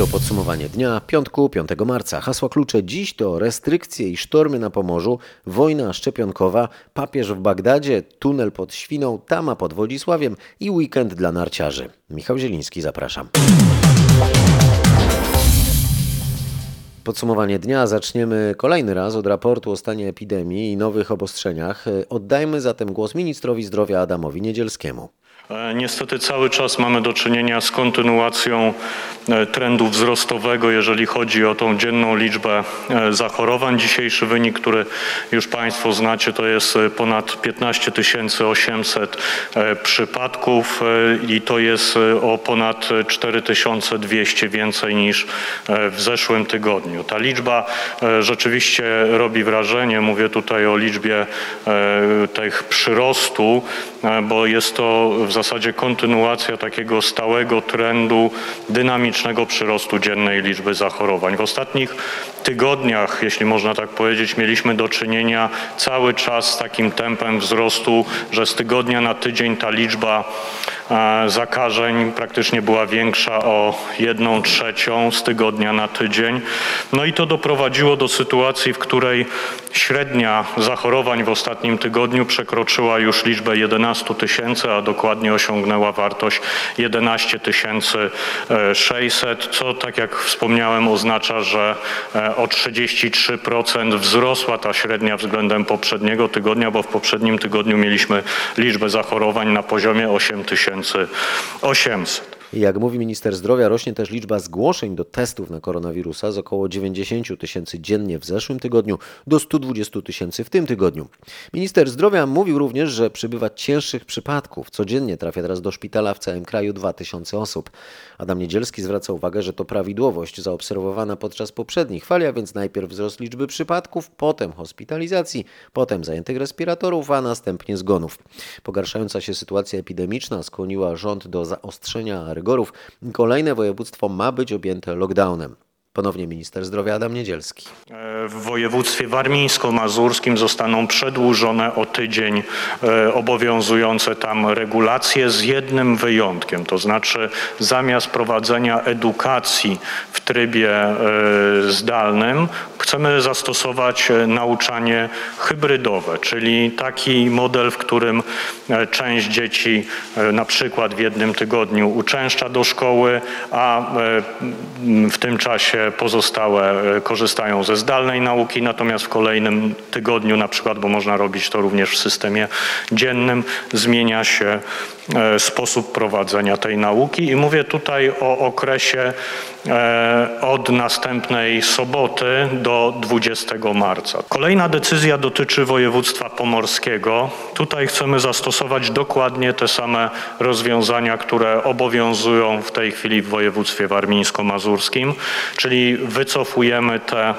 To podsumowanie dnia, piątku, 5 marca. Hasła klucze dziś to restrykcje i sztormy na Pomorzu, wojna szczepionkowa, papież w Bagdadzie, tunel pod Świną, tama pod Wodzisławiem i weekend dla narciarzy. Michał Zieliński, zapraszam. Podsumowanie dnia zaczniemy kolejny raz od raportu o stanie epidemii i nowych obostrzeniach. Oddajmy zatem głos ministrowi zdrowia Adamowi Niedzielskiemu. E, Niestety cały czas mamy do czynienia z kontynuacją e, trendu wzrostowego, jeżeli chodzi o tą dzienną liczbę e, zachorowań. Dzisiejszy wynik, który już Państwo znacie, to jest ponad 15 800 e, przypadków i to jest o ponad 4200 więcej niż w zeszłym tygodniu. Ta liczba rzeczywiście robi wrażenie. Mówię tutaj o liczbie tych przyrostu, bo jest to w zasadzie kontynuacja takiego stałego trendu dynamicznego przyrostu dziennej liczby zachorowań. W ostatnich tygodniach, jeśli można tak powiedzieć, mieliśmy do czynienia cały czas z takim tempem wzrostu, że z tygodnia na tydzień ta liczba e, zakażeń praktycznie była większa o jedną trzecią z tygodnia na tydzień. No i to doprowadziło do sytuacji, w której średnia zachorowań w ostatnim tygodniu przekroczyła już liczbę 11 tysięcy, a dokładnie osiągnęła wartość 11 600, co tak jak wspomniałem oznacza, że e, o 33% wzrosła ta średnia względem poprzedniego tygodnia, bo w poprzednim tygodniu mieliśmy liczbę zachorowań na poziomie 8800. Jak mówi minister zdrowia, rośnie też liczba zgłoszeń do testów na koronawirusa z około 90 tysięcy dziennie w zeszłym tygodniu do 120 tysięcy w tym tygodniu. Minister zdrowia mówił również, że przybywa cięższych przypadków. Codziennie trafia teraz do szpitala w całym kraju 2000 osób. Adam Niedzielski zwraca uwagę, że to prawidłowość zaobserwowana podczas poprzednich fali, a więc najpierw wzrost liczby przypadków, potem hospitalizacji, potem zajętych respiratorów, a następnie zgonów. Pogarszająca się sytuacja epidemiczna skłoniła rząd do zaostrzenia rygorów. Kolejne województwo ma być objęte lockdownem. Ponownie minister zdrowia Adam Niedzielski. W województwie warmińsko-mazurskim zostaną przedłużone o tydzień e, obowiązujące tam regulacje z jednym wyjątkiem, to znaczy zamiast prowadzenia edukacji w trybie e, zdalnym chcemy zastosować e, nauczanie hybrydowe, czyli taki model, w którym część dzieci na przykład w jednym tygodniu uczęszcza do szkoły, a w tym czasie pozostałe e, korzystają ze zdalnej nauki, natomiast w kolejnym tygodniu na przykład, bo można robić to również w systemie dziennym, zmienia się e, sposób prowadzenia tej nauki. I mówię tutaj o okresie od następnej soboty do 20 marca. Kolejna decyzja dotyczy województwa pomorskiego. Tutaj chcemy zastosować dokładnie te same rozwiązania, które obowiązują w tej chwili w województwie warmińsko-mazurskim, czyli wycofujemy te e,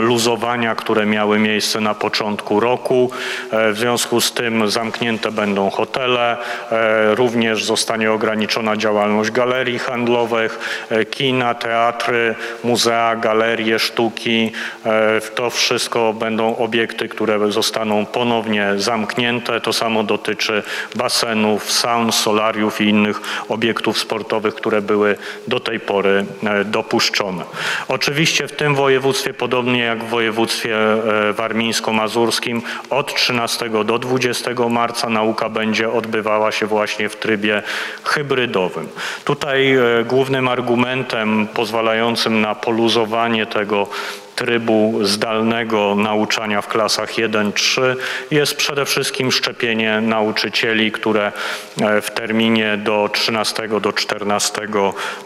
luzowania, które miały miejsce na początku roku. E, W związku z tym zamknięte będą hotele, e, również zostanie ograniczona działalność galerii handlowych, e, kina, teatry, muzea, galerie sztuki. E, To wszystko będą obiekty, które zostaną ponownie zamknięte. To samo dotyczy basenów, saun, solariów i innych obiektów sportowych, które były do tej pory e, dopuszczone. Oczywiście w tym województwie, podobnie jak w województwie e, warmińsko-mazurskim, od 13 do 20 marca nauka będzie odbywała się właśnie w trybie hybrydowym. Tutaj e, głównym argumentem pozwalającym na poluzowanie tego trybu zdalnego nauczania w klasach 1-3 jest przede wszystkim szczepienie nauczycieli, które e, w terminie do 13 do 14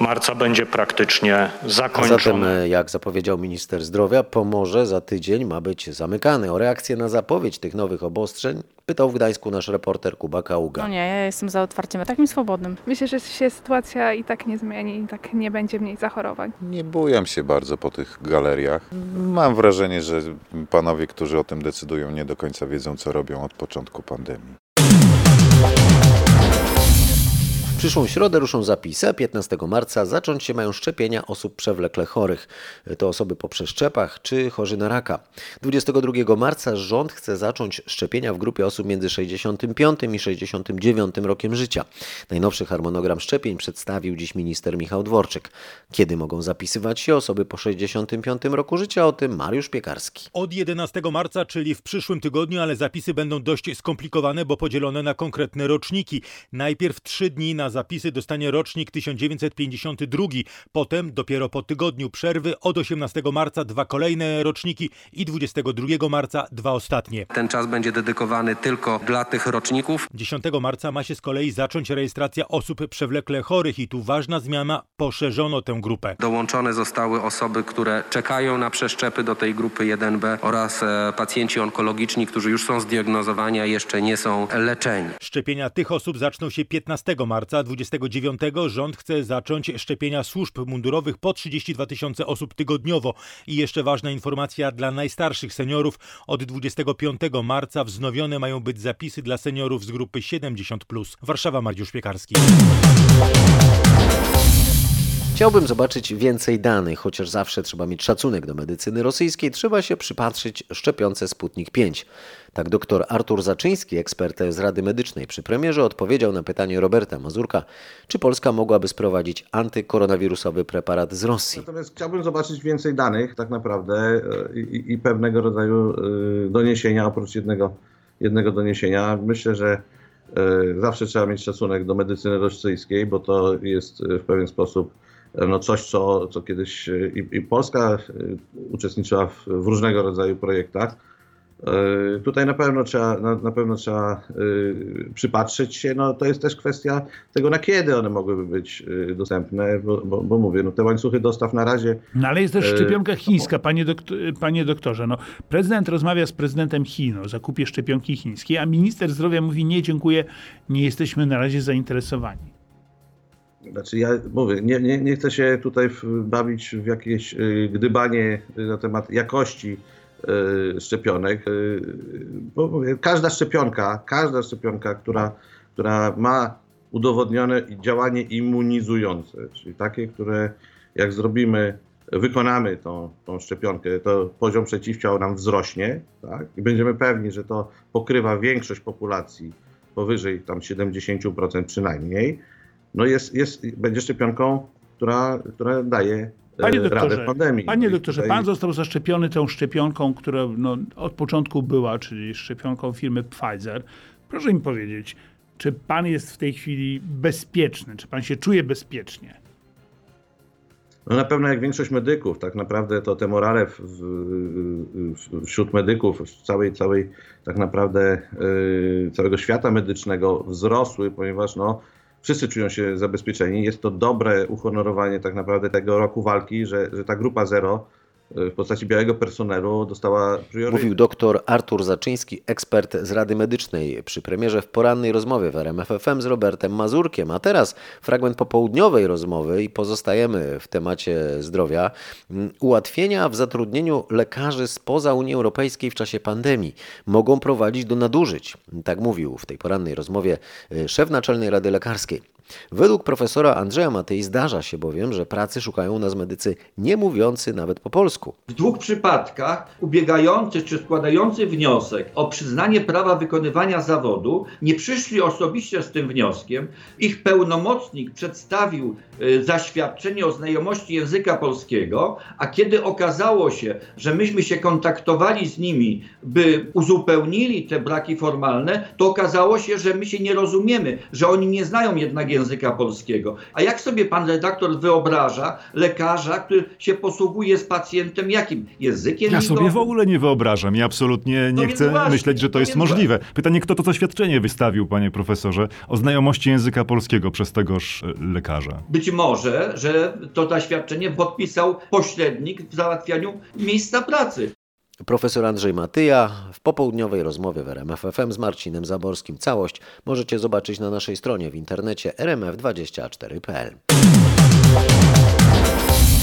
marca będzie praktycznie zakończone. zatem, e, jak zapowiedział minister zdrowia, Pomorze za tydzień ma być zamykany. O reakcję na zapowiedź tych nowych obostrzeń pytał w Gdańsku nasz reporter Kuba Kaługa. No nie, ja jestem za otwarciem takim swobodnym. Myślę, że się sytuacja i tak nie zmieni, i tak nie będzie mniej zachorowań. Nie bujam się bardzo po tych galeriach. Mam wrażenie, że panowie, którzy o tym decydują, nie do końca wiedzą, co robią od początku pandemii. Przyszłą środę ruszą zapisy, a 15 marca zacząć się mają szczepienia osób przewlekle chorych. To osoby po przeszczepach czy chorzy na raka. 22 marca rząd chce zacząć szczepienia w grupie osób między 65 i 69 rokiem życia. Najnowszy harmonogram szczepień przedstawił dziś minister Michał Dworczyk. Kiedy mogą zapisywać się osoby po 65 roku życia? O tym Mariusz Piekarski. Od 11 marca, czyli w przyszłym tygodniu, ale zapisy będą dość skomplikowane, bo podzielone na konkretne roczniki. Najpierw trzy dni na zapisy dostanie rocznik 1952, potem dopiero po tygodniu przerwy od 18 marca dwa kolejne roczniki i 22 marca dwa ostatnie. Ten czas będzie dedykowany tylko dla tych roczników. 10 marca ma się z kolei zacząć rejestracja osób przewlekle chorych i tu ważna zmiana, poszerzono tę grupę. Dołączone zostały osoby, które czekają na przeszczepy do tej grupy 1B oraz e, pacjenci onkologiczni, którzy już są zdiagnozowani, a jeszcze nie są leczeni. Szczepienia tych osób zaczną się 15 marca. 29 rząd chce zacząć szczepienia służb mundurowych po 32 tysiące osób tygodniowo. I jeszcze ważna informacja dla najstarszych seniorów. Od 25 marca wznowione mają być zapisy dla seniorów z grupy 70+. Warszawa, Mariusz Piekarski. Chciałbym zobaczyć więcej danych, chociaż zawsze trzeba mieć szacunek do medycyny rosyjskiej, trzeba się przypatrzyć szczepionce Sputnik 5. Tak dr Artur Zaczyński, ekspert z Rady Medycznej przy premierze, odpowiedział na pytanie Roberta Mazurka, czy Polska mogłaby sprowadzić antykoronawirusowy preparat z Rosji. Natomiast chciałbym zobaczyć więcej danych tak naprawdę e, i, i pewnego rodzaju e, doniesienia, oprócz jednego, jednego doniesienia. Myślę, że e, zawsze trzeba mieć szacunek do medycyny rosyjskiej, bo to jest w pewien sposób no coś, co, co kiedyś i, i Polska uczestniczyła w, w różnego rodzaju projektach. Tutaj na pewno trzeba, na, na pewno trzeba przypatrzeć się. No, to jest też kwestia tego, na kiedy one mogłyby być dostępne, bo, bo, bo mówię, no, te łańcuchy dostaw na razie. No ale jest też E, szczepionka chińska, panie, doktor, panie doktorze. No, prezydent rozmawia z prezydentem Chin o zakupie szczepionki chińskiej, a minister zdrowia mówi nie, dziękuję, nie jesteśmy na razie zainteresowani. Znaczy ja mówię, nie, nie, nie chcę się tutaj bawić w jakieś y, gdybanie na temat jakości y, szczepionek, y, bo mówię, każda szczepionka, każda szczepionka, która, która ma udowodnione działanie immunizujące, czyli takie, które jak zrobimy, wykonamy tą, tą szczepionkę, to poziom przeciwciał nam wzrośnie tak? i będziemy pewni, że to pokrywa większość populacji powyżej tam 70% przynajmniej, no jest, jest, będzie szczepionką, która, która daje Panie e, radę doktorze, pandemii. panie doktorze, tutaj- pan został zaszczepiony tą szczepionką, która no, od początku była, czyli szczepionką firmy Pfizer. Proszę mi powiedzieć, czy pan jest w tej chwili bezpieczny? Czy pan się czuje bezpiecznie? No na pewno jak większość medyków, tak naprawdę to te morale w, w, wśród medyków, w całej, całej tak naprawdę y, całego świata medycznego wzrosły, ponieważ no, wszyscy czują się zabezpieczeni. Jest to dobre uhonorowanie tak naprawdę tego roku walki, że, że ta grupa zero w postaci białego personelu dostała priorytet. Mówił dr Artur Zaczyński, ekspert z Rady Medycznej przy premierze w porannej rozmowie w RMFFM z Robertem Mazurkiem. A teraz fragment popołudniowej rozmowy i pozostajemy w temacie zdrowia. Ułatwienia w zatrudnieniu lekarzy spoza Unii Europejskiej w czasie pandemii mogą prowadzić do nadużyć. Tak mówił w tej porannej rozmowie y, szef Naczelnej Rady Lekarskiej. Według profesora Andrzeja Matei zdarza się bowiem, że pracy szukają u nas medycy nie mówiący nawet po polsku. W dwóch przypadkach ubiegający czy składający wniosek o przyznanie prawa wykonywania zawodu nie przyszli osobiście z tym wnioskiem. Ich pełnomocnik przedstawił y, zaświadczenie o znajomości języka polskiego, a kiedy okazało się, że myśmy się kontaktowali z nimi, by uzupełnili te braki formalne, to okazało się, że my się nie rozumiemy, że oni nie znają jednak języka polskiego. A jak sobie pan redaktor wyobraża lekarza, który się posługuje z pacjentem jakim językiem? Ja sobie w ogóle nie wyobrażam. Ja absolutnie nie więc chcę właśnie, myśleć, że to no jest możliwe. Pytanie, kto to zaświadczenie wystawił, panie profesorze, o znajomości języka polskiego przez tegoż e, lekarza? Być może, że to zaświadczenie podpisał pośrednik w załatwianiu miejsca pracy. Profesor Andrzej Matyja w popołudniowej rozmowie w RMFFM z Marcinem Zaborskim. Całość możecie zobaczyć na naszej stronie w internecie rmf24.pl.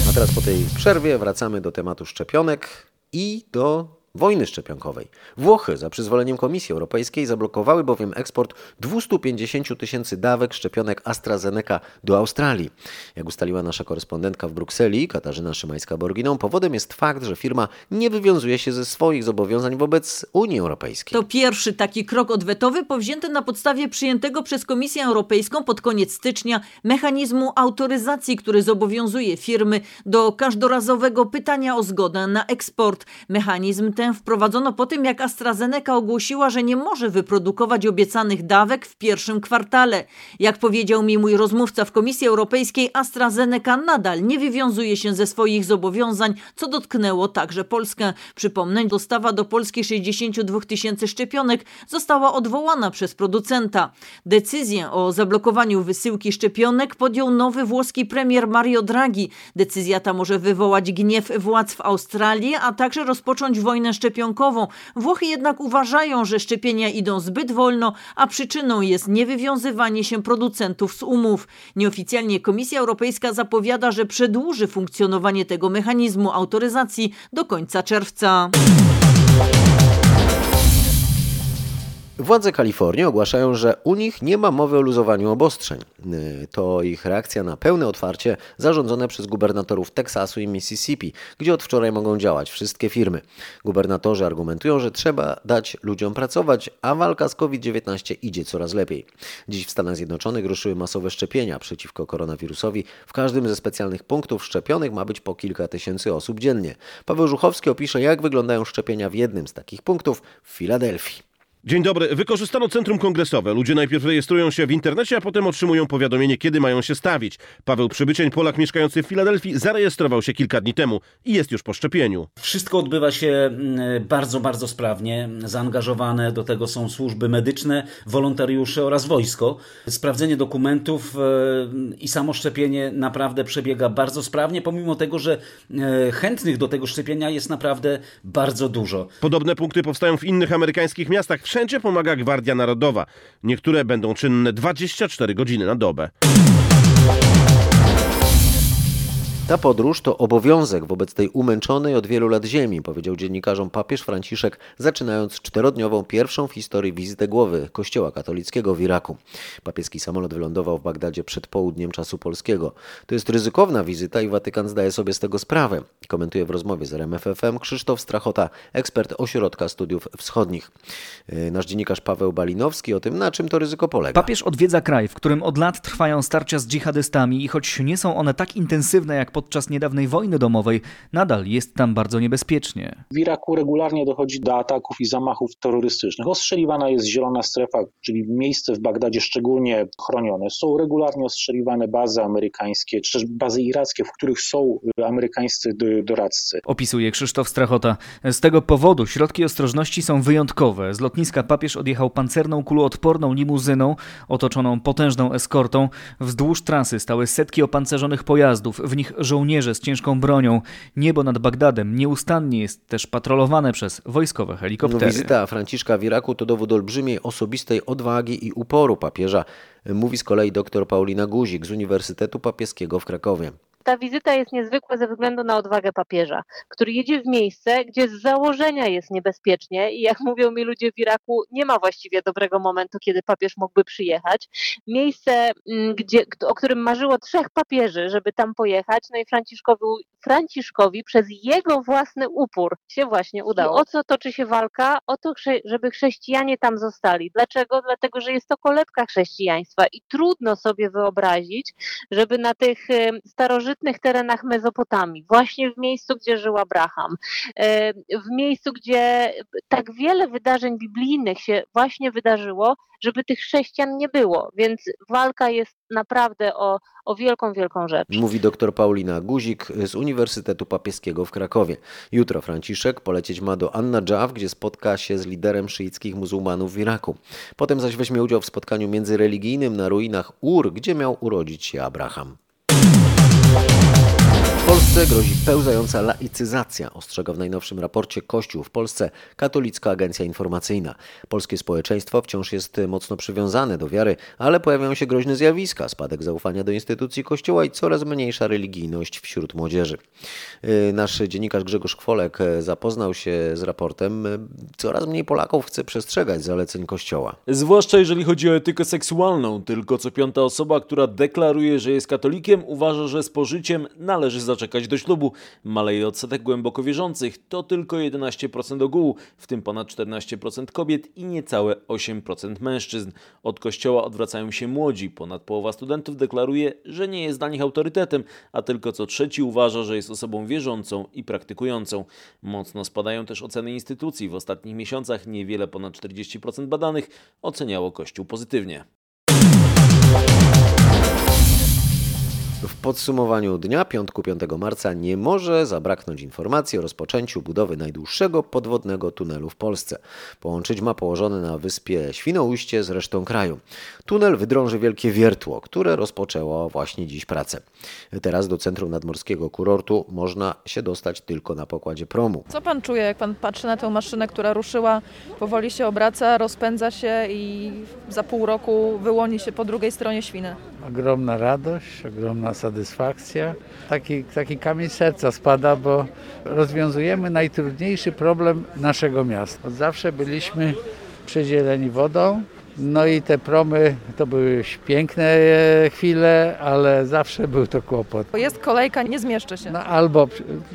A teraz po tej przerwie wracamy do tematu szczepionek i do wojny szczepionkowej. Włochy za przyzwoleniem Komisji Europejskiej zablokowały bowiem eksport 250 tysięcy dawek szczepionek AstraZeneca do Australii. Jak ustaliła nasza korespondentka w Brukseli, Katarzyna Szymańska-Borginą, powodem jest fakt, że firma nie wywiązuje się ze swoich zobowiązań wobec Unii Europejskiej. To pierwszy taki krok odwetowy powzięty na podstawie przyjętego przez Komisję Europejską pod koniec stycznia mechanizmu autoryzacji, który zobowiązuje firmy do każdorazowego pytania o zgodę na eksport. Mechanizm ten wprowadzono po tym, jak AstraZeneca ogłosiła, że nie może wyprodukować obiecanych dawek w pierwszym kwartale. Jak powiedział mi mój rozmówca w Komisji Europejskiej, AstraZeneca nadal nie wywiązuje się ze swoich zobowiązań, co dotknęło także Polskę. Przypomnę, dostawa do Polski 62 tysięcy szczepionek została odwołana przez producenta. Decyzję o zablokowaniu wysyłki szczepionek podjął nowy włoski premier Mario Draghi. Decyzja ta może wywołać gniew władz w Australii, a także rozpocząć wojnę szczepionkową. Włochy jednak uważają, że szczepienia idą zbyt wolno, a przyczyną jest niewywiązywanie się producentów z umów. Nieoficjalnie Komisja Europejska zapowiada, że przedłuży funkcjonowanie tego mechanizmu autoryzacji do końca czerwca. Władze Kalifornii ogłaszają, że u nich nie ma mowy o luzowaniu obostrzeń. Yy, To ich reakcja na pełne otwarcie zarządzone przez gubernatorów Teksasu i Mississippi, gdzie od wczoraj mogą działać wszystkie firmy. Gubernatorzy argumentują, że trzeba dać ludziom pracować, a walka z COVID-19 idzie coraz lepiej. Dziś w Stanach Zjednoczonych ruszyły masowe szczepienia przeciwko koronawirusowi. W każdym ze specjalnych punktów szczepionych ma być po kilka tysięcy osób dziennie. Paweł Żuchowski opisze, jak wyglądają szczepienia w jednym z takich punktów w Filadelfii. Dzień dobry. Wykorzystano centrum kongresowe. Ludzie najpierw rejestrują się w internecie, a potem otrzymują powiadomienie, kiedy mają się stawić. Paweł Przybycień, Polak mieszkający w Filadelfii, zarejestrował się kilka dni temu i jest już po szczepieniu. Wszystko odbywa się mm, bardzo, bardzo sprawnie. Zaangażowane do tego są służby medyczne, wolontariusze oraz wojsko. Sprawdzenie dokumentów e, i samo szczepienie naprawdę przebiega bardzo sprawnie, pomimo tego, że e, chętnych do tego szczepienia jest naprawdę bardzo dużo. Podobne punkty powstają w innych amerykańskich miastach. Wszędzie pomaga Gwardia Narodowa. Niektóre będą czynne 24 godziny na dobę. Ta podróż to obowiązek wobec tej umęczonej od wielu lat ziemi, powiedział dziennikarzom papież Franciszek, zaczynając czterodniową pierwszą w historii wizytę głowy Kościoła katolickiego w Iraku. Papieski samolot wylądował w Bagdadzie przed południem czasu polskiego. To jest ryzykowna wizyta i Watykan zdaje sobie z tego sprawę, komentuje w rozmowie z RMFFM Krzysztof Strachota, ekspert Ośrodka Studiów Wschodnich. Yy, Nasz dziennikarz Paweł Balinowski o tym, na czym to ryzyko polega. Papież odwiedza kraj, w którym od lat trwają starcia z dżihadystami i choć nie są one tak intensywne jak podczas niedawnej wojny domowej, nadal jest tam bardzo niebezpiecznie. W Iraku regularnie dochodzi do ataków i zamachów terrorystycznych. Ostrzeliwana jest zielona strefa, czyli miejsce w Bagdadzie szczególnie chronione. Są regularnie ostrzeliwane bazy amerykańskie, czy też bazy irackie, w których są amerykańscy do- doradcy. Opisuje Krzysztof Strachota. Z tego powodu środki ostrożności są wyjątkowe. Z lotniska papież odjechał pancerną kuloodporną limuzyną otoczoną potężną eskortą. Wzdłuż trasy stały setki opancerzonych pojazdów, w nich żołnierze z ciężką bronią. Niebo nad Bagdadem nieustannie jest też patrolowane przez wojskowe No, helikoptery. wizyta Franciszka w Iraku to dowód olbrzymiej osobistej odwagi i uporu papieża, mówi z kolei dr Paulina Guzik z Uniwersytetu Papieskiego w Krakowie. Ta wizyta jest niezwykła ze względu na odwagę papieża, który jedzie w miejsce, gdzie z założenia jest niebezpiecznie i jak mówią mi ludzie w Iraku, nie ma właściwie dobrego momentu, kiedy papież mógłby przyjechać. Miejsce, mm, gdzie, o którym marzyło trzech papieży, żeby tam pojechać, no i Franciszkowi, Franciszkowi przez jego własny upór się właśnie udało. I o co toczy się walka? O to, żeby chrześcijanie tam zostali. Dlaczego? Dlatego, że jest to kolebka chrześcijaństwa i trudno sobie wyobrazić, żeby na tych em, starożytnych terenach Mezopotamii, właśnie w miejscu, gdzie żył Abraham, em, w miejscu, gdzie tak wiele wydarzeń biblijnych się właśnie wydarzyło, żeby tych chrześcijan nie było. Więc walka jest naprawdę o, o wielką, wielką rzecz. Mówi dr Paulina Guzik z Uniwersytetu Papieskiego w Krakowie. Jutro Franciszek polecieć ma do Anna Dżaw, gdzie spotka się z liderem szyickich muzułmanów w Iraku. Potem zaś weźmie udział w spotkaniu międzyreligijnym na ruinach Ur, gdzie miał urodzić się Abraham. Polsce grozi pełzająca laicyzacja, ostrzega w najnowszym raporcie Kościół w Polsce Katolicka Agencja Informacyjna. Polskie społeczeństwo wciąż jest mocno przywiązane do wiary, ale pojawiają się groźne zjawiska, spadek zaufania do instytucji Kościoła i coraz mniejsza religijność wśród młodzieży. Yy, Nasz dziennikarz Grzegorz Kwolek e, zapoznał się z raportem. E, Coraz mniej Polaków chce przestrzegać zaleceń Kościoła. Zwłaszcza jeżeli chodzi o etykę seksualną. Tylko co piąta osoba, która deklaruje, że jest katolikiem, uważa, że z pożyciem należy zaczekać do ślubu. Maleje odsetek głęboko wierzących. To tylko 11% ogółu, w tym ponad 14% kobiet i niecałe 8% mężczyzn. Od kościoła odwracają się młodzi. Ponad połowa studentów deklaruje, że nie jest dla nich autorytetem, a tylko co trzeci uważa, że jest osobą wierzącą i praktykującą. Mocno spadają też oceny instytucji. W ostatnich miesiącach niewiele ponad 40% badanych oceniało Kościół pozytywnie. W podsumowaniu dnia, piątku 5 marca, nie może zabraknąć informacji o rozpoczęciu budowy najdłuższego podwodnego tunelu w Polsce. Połączyć ma położone na wyspie Świnoujście z resztą kraju. Tunel wydrąży wielkie wiertło, które rozpoczęło właśnie dziś pracę. Teraz do centrum nadmorskiego kurortu można się dostać tylko na pokładzie promu. Co pan czuje, jak pan patrzy na tę maszynę, która ruszyła, powoli się obraca, rozpędza się i za pół roku wyłoni się po drugiej stronie Świny? Ogromna radość, ogromna satysfakcja. Taki, taki kamień serca spada, bo rozwiązujemy najtrudniejszy problem naszego miasta. Od zawsze byliśmy przedzieleni wodą, no i te promy to były piękne e, chwile, ale zawsze był to kłopot. Jest kolejka, nie zmieszczę się. No albo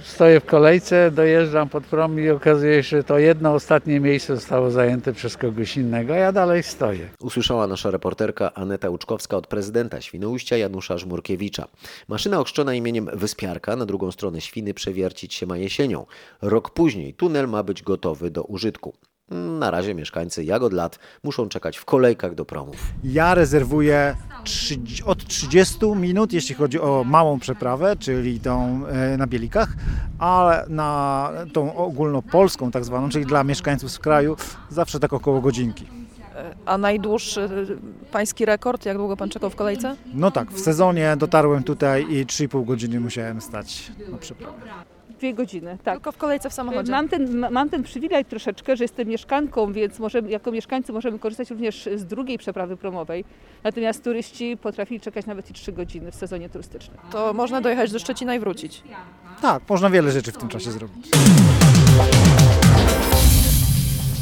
stoję w kolejce, dojeżdżam pod prom i okazuje się, że to jedno ostatnie miejsce zostało zajęte przez kogoś innego, a ja dalej stoję. Usłyszała nasza reporterka Aneta Łuczkowska od prezydenta Świnoujścia Janusza Żmurkiewicza. Maszyna ochrzczona imieniem Wyspiarka na drugą stronę Świny przewiercić się ma jesienią. Rok później tunel ma być gotowy do użytku. Na razie mieszkańcy Jagod Lat muszą czekać w kolejkach do promów. Ja rezerwuję trzy, od 30 minut, jeśli chodzi o małą przeprawę, czyli tą e, na Bielikach, a na tą ogólnopolską tak zwaną, czyli dla mieszkańców z kraju, zawsze tak około godzinki. A najdłuższy pański rekord? Jak długo pan czekał w kolejce? No tak, w sezonie dotarłem tutaj i 3,5 godziny musiałem stać na przeprawie. Dwie godziny, tak. Tylko w kolejce w samochodzie. Mam ten, mam ten przywilej troszeczkę, że jestem mieszkanką, więc możemy, jako mieszkańcy możemy korzystać również z drugiej przeprawy promowej. Natomiast turyści potrafili czekać nawet i trzy godziny w sezonie turystycznym. To można dojechać do Szczecina i wrócić. Tak, można wiele rzeczy w tym czasie zrobić.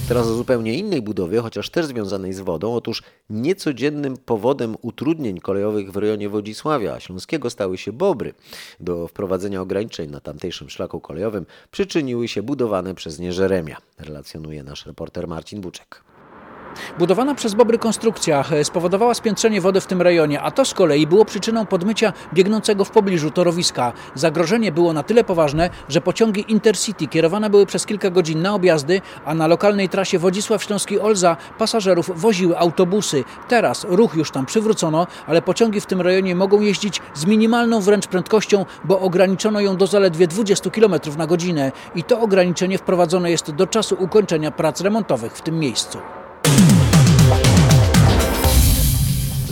Teraz o zupełnie innej budowie, chociaż też związanej z wodą. Otóż niecodziennym powodem utrudnień kolejowych w rejonie Wodzisławia Śląskiego stały się bobry. Do wprowadzenia ograniczeń na tamtejszym szlaku kolejowym przyczyniły się budowane przez nie Żeremia, relacjonuje nasz reporter Marcin Buczek. Budowana przez Bobry konstrukcja spowodowała spiętrzenie wody w tym rejonie, a to z kolei było przyczyną podmycia biegnącego w pobliżu torowiska. Zagrożenie było na tyle poważne, że pociągi Intercity kierowane były przez kilka godzin na objazdy, a na lokalnej trasie Wodzisław Śląski-Olza pasażerów woziły autobusy. Teraz ruch już tam przywrócono, ale pociągi w tym rejonie mogą jeździć z minimalną wręcz prędkością, bo ograniczono ją do zaledwie 20 km na godzinę i to ograniczenie wprowadzone jest do czasu ukończenia prac remontowych w tym miejscu.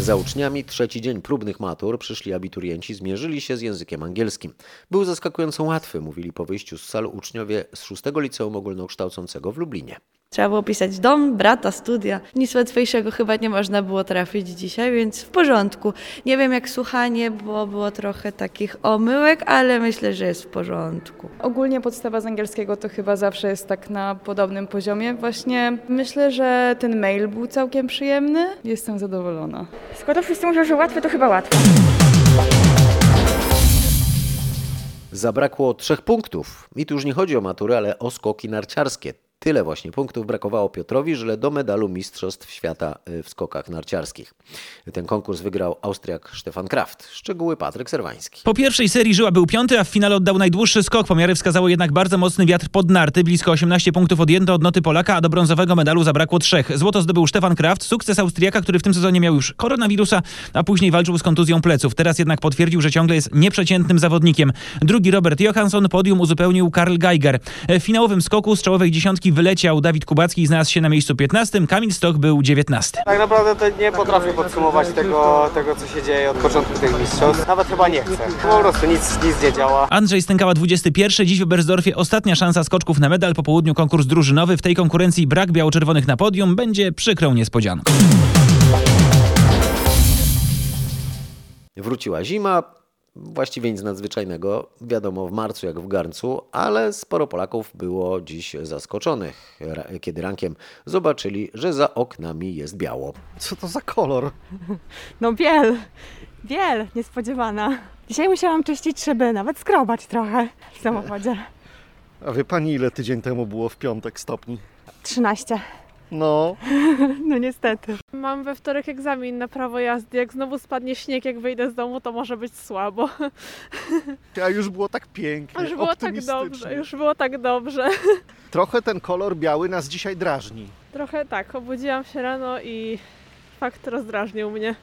Za uczniami trzeci dzień próbnych matur przyszli abiturienci zmierzyli się z językiem angielskim. Był zaskakująco łatwy, mówili po wyjściu z sal uczniowie z 6 Liceum Ogólnokształcącego w Lublinie. Trzeba było pisać dom, brata, studia. Nic łatwiejszego chyba nie można było trafić dzisiaj, więc w porządku. Nie wiem jak słuchanie, bo było trochę takich omyłek, ale myślę, że jest w porządku. Ogólnie podstawa z angielskiego to chyba zawsze jest tak na podobnym poziomie. Właśnie myślę, że ten mail był całkiem przyjemny. Jestem zadowolona. Skoro wszyscy mówią, że łatwy, to chyba łatwy. Zabrakło trzech punktów. I tu już nie chodzi o matury, ale o skoki narciarskie. Tyle właśnie punktów brakowało Piotrowi Żyle do medalu Mistrzostw Świata w skokach narciarskich. Ten konkurs wygrał Austriak Stefan Kraft. Szczegóły Patryk Serwański. Po pierwszej serii Żyła był piąty, a w finale oddał najdłuższy skok. Pomiary wskazały jednak bardzo mocny wiatr pod narty. Blisko 18 punktów odjęto od noty Polaka, a do brązowego medalu zabrakło trzech. Złoto zdobył Stefan Kraft, sukces Austriaka, który w tym sezonie miał już koronawirusa, a później walczył z kontuzją pleców. Teraz jednak potwierdził, że ciągle jest nieprzeciętnym zawodnikiem. Drugi Robert Johansson, podium uzupełnił Karl Geiger. W finałowym skoku z czołowej dziesiątki czołówki wyleciał Dawid Kubacki i znalazł się na miejscu 15, Kamil Stoch był 19. Tak naprawdę to nie potrafię podsumować tego, tego co się dzieje od początku tych mistrzostw. Nawet chyba nie chcę. Po prostu nic, nic nie działa. Andrzej Stękała 21, dziś w Bersdorfie ostatnia szansa skoczków na medal, po południu konkurs drużynowy. W tej konkurencji brak biało-czerwonych na podium będzie przykrą niespodzianką. Wróciła zima, właściwie nic nadzwyczajnego, wiadomo w marcu jak w garncu, ale sporo Polaków było dziś zaskoczonych, kiedy rankiem zobaczyli, że za oknami jest biało. Co to za kolor? No biel, biel, niespodziewana. Dzisiaj musiałam czyścić szyby, nawet skrobać trochę w samochodzie. A wie pani ile tydzień temu było w piątek stopni? 13. No. No niestety. Mam we wtorek egzamin na prawo jazdy. Jak znowu spadnie śnieg, jak wyjdę z domu, to może być słabo. A już było tak pięknie, Już było tak dobrze, już było tak dobrze. Trochę ten kolor biały nas dzisiaj drażni. Trochę tak, obudziłam się rano i fakt rozdrażnił mnie.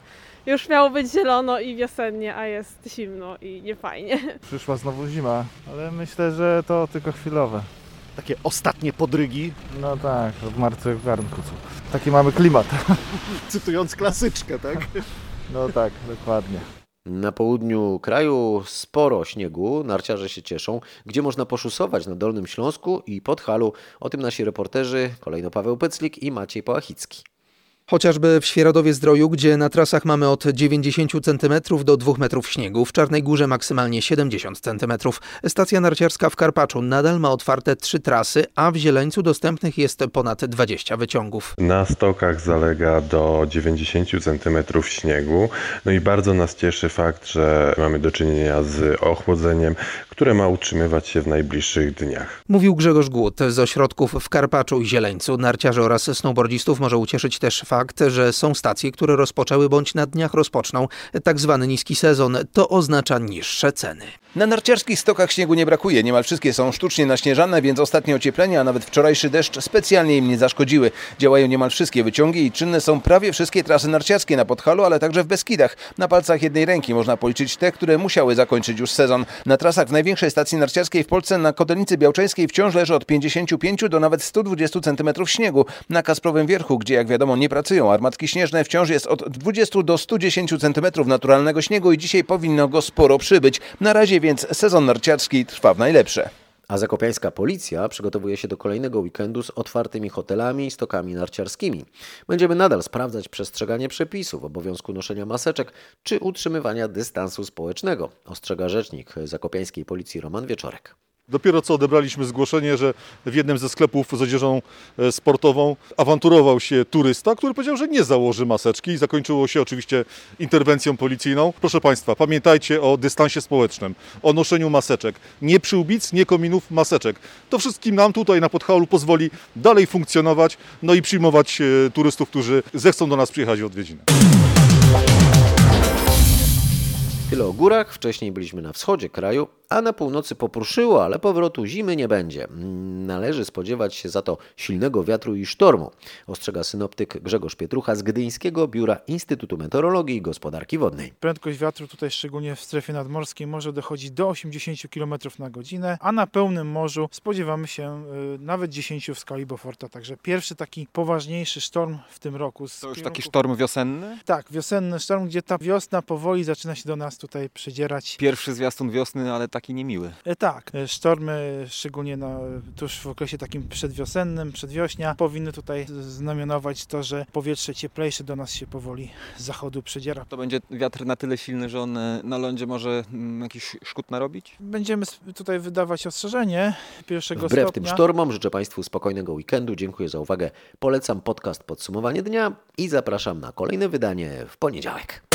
Już miało być zielono i wiosennie, a jest zimno i niefajnie. Przyszła znowu zima, ale myślę, że to tylko chwilowe. Takie ostatnie podrygi. No tak, od marca w garnku. Taki mamy klimat. Cytując klasyczkę, tak? No tak, dokładnie. Na południu kraju sporo śniegu, narciarze się cieszą, gdzie można poszusować na Dolnym Śląsku i Podhalu. O tym nasi reporterzy, kolejno Paweł Pyclik i Maciej Połachicki. Chociażby w Świeradowie Zdroju, gdzie na trasach mamy od 90 cm do 2 metrów śniegu, w Czarnej Górze maksymalnie 70 cm. Stacja narciarska w Karpaczu nadal ma otwarte trzy trasy, a w Zieleńcu dostępnych jest ponad 20 wyciągów. Na stokach zalega do 90 cm śniegu. No i bardzo nas cieszy fakt, że mamy do czynienia z ochłodzeniem, które ma utrzymywać się w najbliższych dniach. Mówił Grzegorz Głód z ośrodków w Karpaczu i Zieleńcu. Narciarzy oraz snowboardzistów może ucieszyć też fakt, że są stacje, które rozpoczęły bądź na dniach rozpoczną tak zwany niski sezon. To oznacza niższe ceny. Na narciarskich stokach śniegu nie brakuje. Niemal wszystkie są sztucznie naśnieżane, więc ostatnie ocieplenia, a nawet wczorajszy deszcz specjalnie im nie zaszkodziły. Działają niemal wszystkie wyciągi i czynne są prawie wszystkie trasy narciarskie na Podhalu, ale także w Beskidach. Na palcach jednej ręki można policzyć te, które musiały zakończyć już sezon. Na trasach w największej stacji narciarskiej w Polsce na Kotelnicy Białczeńskiej wciąż leży od 55 do nawet 120 cm śniegu. Na Kasprowym Wierchu, gdzie jak wiadomo nie pracują armatki śnieżne, wciąż jest od 20 do 110 cm naturalnego śniegu i dzisiaj powinno go sporo przybyć. Na razie więc sezon narciarski trwa w najlepsze. A zakopiańska policja przygotowuje się do kolejnego weekendu z otwartymi hotelami i stokami narciarskimi. Będziemy nadal sprawdzać przestrzeganie przepisów, obowiązku noszenia maseczek czy utrzymywania dystansu społecznego, ostrzega rzecznik zakopiańskiej policji Roman Wieczorek. Dopiero co odebraliśmy zgłoszenie, że w jednym ze sklepów z odzieżą e, sportową awanturował się turysta, który powiedział, że nie założy maseczki i zakończyło się oczywiście interwencją policyjną. Proszę Państwa, pamiętajcie o dystansie społecznym, o noszeniu maseczek. Nie przyłbic, nie kominów, maseczek. To wszystkim nam tutaj na Podhalu pozwoli dalej funkcjonować, no i przyjmować e, turystów, którzy zechcą do nas przyjechać w odwiedziny. Tyle o górach, wcześniej byliśmy na wschodzie kraju, a na północy popruszyło, ale powrotu zimy nie będzie. Należy spodziewać się za to silnego wiatru i sztormu, ostrzega synoptyk Grzegorz Pietrucha z Gdyńskiego Biura Instytutu Meteorologii i Gospodarki Wodnej. Prędkość wiatru tutaj, szczególnie w strefie nadmorskiej, może dochodzić do 80 km na godzinę, a na pełnym morzu spodziewamy się y, nawet 10 w skali Beauforta. Także pierwszy taki poważniejszy sztorm w tym roku. To już taki sztorm wiosenny? Tak, wiosenny sztorm, gdzie ta wiosna powoli zaczyna się do nas tutaj przedzierać. Pierwszy zwiastun wiosny, ale taki niemiły. E, Tak, e, sztormy, szczególnie na, tuż w okresie takim przedwiosennym, przedwiośnia, powinny tutaj znamionować to, że powietrze cieplejsze do nas się powoli z zachodu przedziera. To będzie wiatr na tyle silny, że on e, na lądzie może mm, jakiś szkód narobić? Będziemy tutaj wydawać ostrzeżenie pierwszego Wbrew stopnia. tym sztormom życzę Państwu spokojnego weekendu. Dziękuję za uwagę. Polecam podcast Podsumowanie Dnia i zapraszam na kolejne wydanie w poniedziałek.